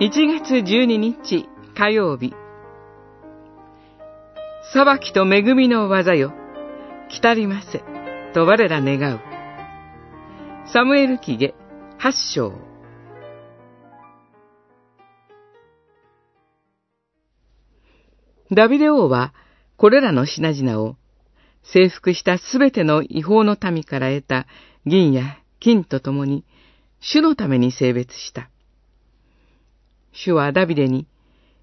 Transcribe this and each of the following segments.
1月12日火曜日。裁きと恵みの技よ。来たりませ。と我ら願う。サムエル記下八章。ダビデ王はこれらの品々を征服したすべての違法の民から得た銀や金とともに主のために性別した。主はダビデに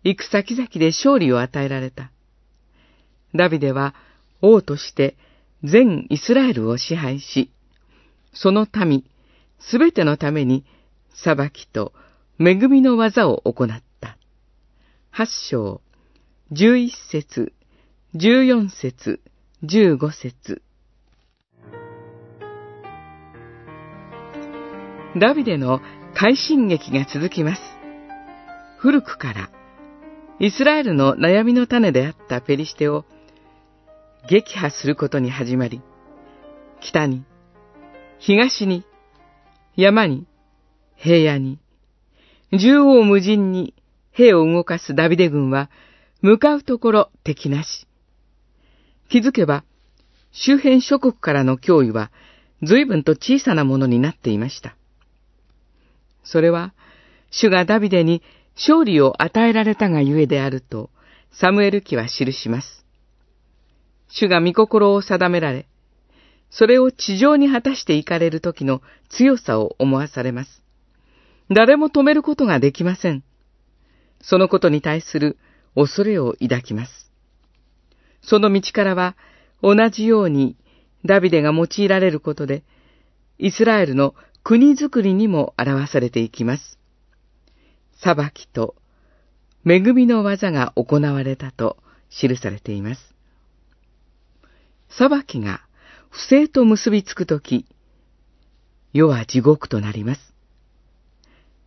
行く先々で勝利を与えられた。ダビデは王として全イスラエルを支配し、その民すべてのために裁きと恵みの技を行った。八章、十一節、十四節、十五節。ダビデの快進撃が続きます。古くからイスラエルの悩みの種であったペリシテを撃破することに始まり、北に、東に、山に、平野に、縦横無尽に兵を動かすダビデ軍は、向かうところ敵なし。気づけば、周辺諸国からの脅威は随分と小さなものになっていました。それは、主がダビデに勝利を与えられたがゆえであると、サムエル記は記します。主が御心を定められ、それを地上に果たしていかれる時の強さを思わされます。誰も止めることができません。そのことに対する恐れを抱きます。その道からは同じようにダビデが用いられることで、イスラエルの国づくりにも表されていきます。裁きと恵みの技が行われたと記されています。裁きが不正と結びつくとき、世は地獄となります。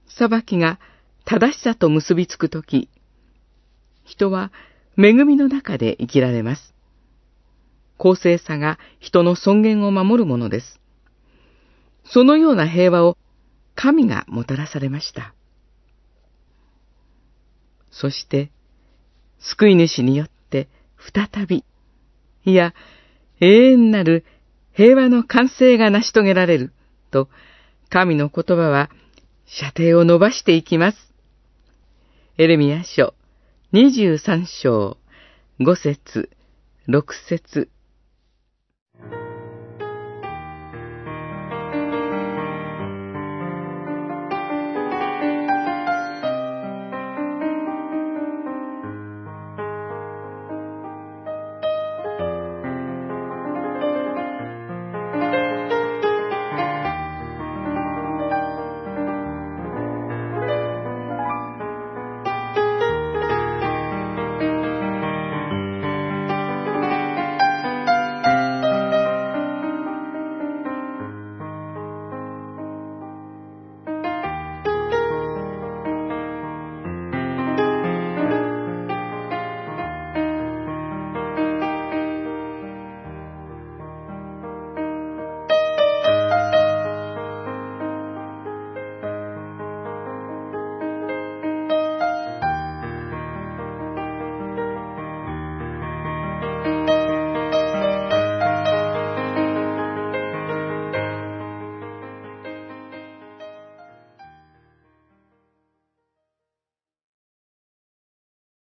裁きが正しさと結びつくとき、人は恵みの中で生きられます。公正さが人の尊厳を守るものです。そのような平和を神がもたらされました。そして、救い主によって再び、いや、永遠なる平和の完成が成し遂げられる、と、神の言葉は射程を伸ばしていきます。エレミア書23章5節6節